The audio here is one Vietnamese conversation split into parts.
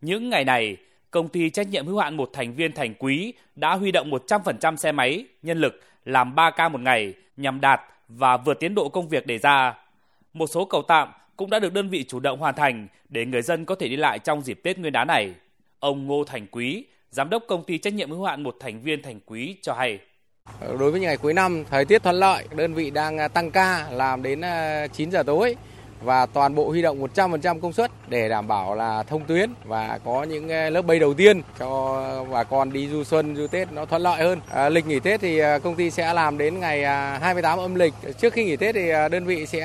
Những ngày này, công ty trách nhiệm hữu hạn một thành viên Thành Quý đã huy động 100% xe máy, nhân lực làm 3 ca một ngày nhằm đạt và vượt tiến độ công việc đề ra. Một số cầu tạm cũng đã được đơn vị chủ động hoàn thành để người dân có thể đi lại trong dịp Tết Nguyên đán này. Ông Ngô Thành Quý, giám đốc công ty trách nhiệm hữu hạn một thành viên Thành Quý cho hay. Đối với những ngày cuối năm, thời tiết thuận lợi, đơn vị đang à, tăng ca làm đến à, 9 giờ tối và toàn bộ huy động 100% công suất để đảm bảo là thông tuyến và có những ờ, lớp bay đầu tiên cho bà con đi du xuân, du Tết nó thuận lợi hơn. À, lịch nghỉ Tết thì ờ, công ty sẽ làm đến ngày 28 âm lịch. Trước khi nghỉ Tết thì đơn vị sẽ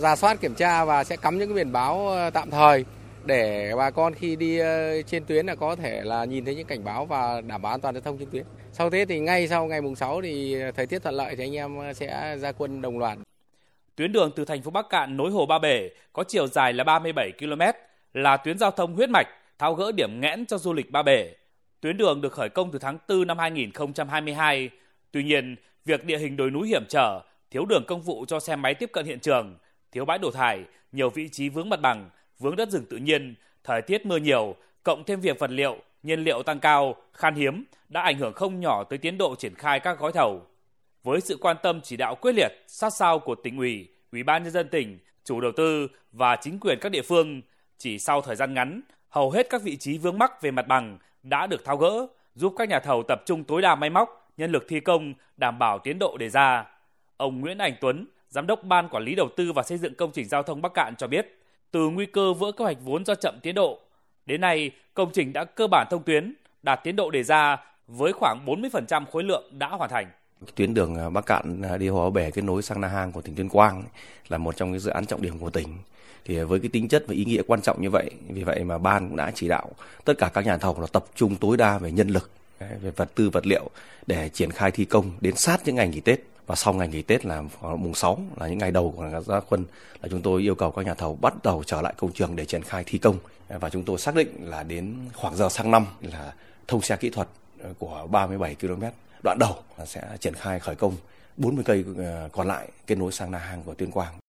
ra soát kiểm tra và sẽ cắm những biển báo tạm thời để bà con khi đi trên tuyến là có thể là nhìn thấy những cảnh báo và đảm bảo an toàn giao thông trên tuyến. Sau Tết thì ngay sau ngày mùng 6 thì thời tiết thuận lợi thì anh em sẽ ra quân đồng loạt. Tuyến đường từ thành phố Bắc Cạn nối hồ Ba Bể có chiều dài là 37 km, là tuyến giao thông huyết mạch, tháo gỡ điểm nghẽn cho du lịch Ba Bể. Tuyến đường được khởi công từ tháng 4 năm 2022. Tuy nhiên, việc địa hình đồi núi hiểm trở, thiếu đường công vụ cho xe máy tiếp cận hiện trường, thiếu bãi đổ thải, nhiều vị trí vướng mặt bằng, vướng đất rừng tự nhiên, thời tiết mưa nhiều, cộng thêm việc vật liệu, nhiên liệu tăng cao, khan hiếm đã ảnh hưởng không nhỏ tới tiến độ triển khai các gói thầu. Với sự quan tâm chỉ đạo quyết liệt, sát sao của tỉnh ủy, ủy ban nhân dân tỉnh, chủ đầu tư và chính quyền các địa phương, chỉ sau thời gian ngắn, hầu hết các vị trí vướng mắc về mặt bằng đã được tháo gỡ, giúp các nhà thầu tập trung tối đa máy móc, nhân lực thi công, đảm bảo tiến độ đề ra. Ông Nguyễn Anh Tuấn, Giám đốc Ban Quản lý Đầu tư và Xây dựng Công trình Giao thông Bắc Cạn cho biết, từ nguy cơ vỡ kế hoạch vốn do chậm tiến độ, đến nay công trình đã cơ bản thông tuyến, đạt tiến độ đề ra với khoảng 40% khối lượng đã hoàn thành. Tuyến đường à, Bắc Cạn à, đi Hòa Bể kết nối sang Na Hàng của tỉnh Tuyên Quang là một trong những dự án trọng điểm của tỉnh. Thì à, với cái tính chất và ý nghĩa quan trọng như vậy, vì vậy mà ban cũng đã chỉ đạo tất cả các nhà thầu là tập trung tối đa về nhân lực, về vật tư vật liệu để triển khai thi công đến sát những ngày nghỉ Tết. Và sau ngày nghỉ Tết là mùng 6 là những ngày đầu của ngày gia quân là chúng tôi yêu cầu các nhà thầu bắt đầu trở lại công trường để triển khai thi công. Và chúng tôi xác định là đến khoảng giờ sang năm là thông xe kỹ thuật của 37 km đoạn đầu là sẽ triển khai khởi công 40 cây ờ, còn lại kết nối sang Na Hàng của Tuyên Quang.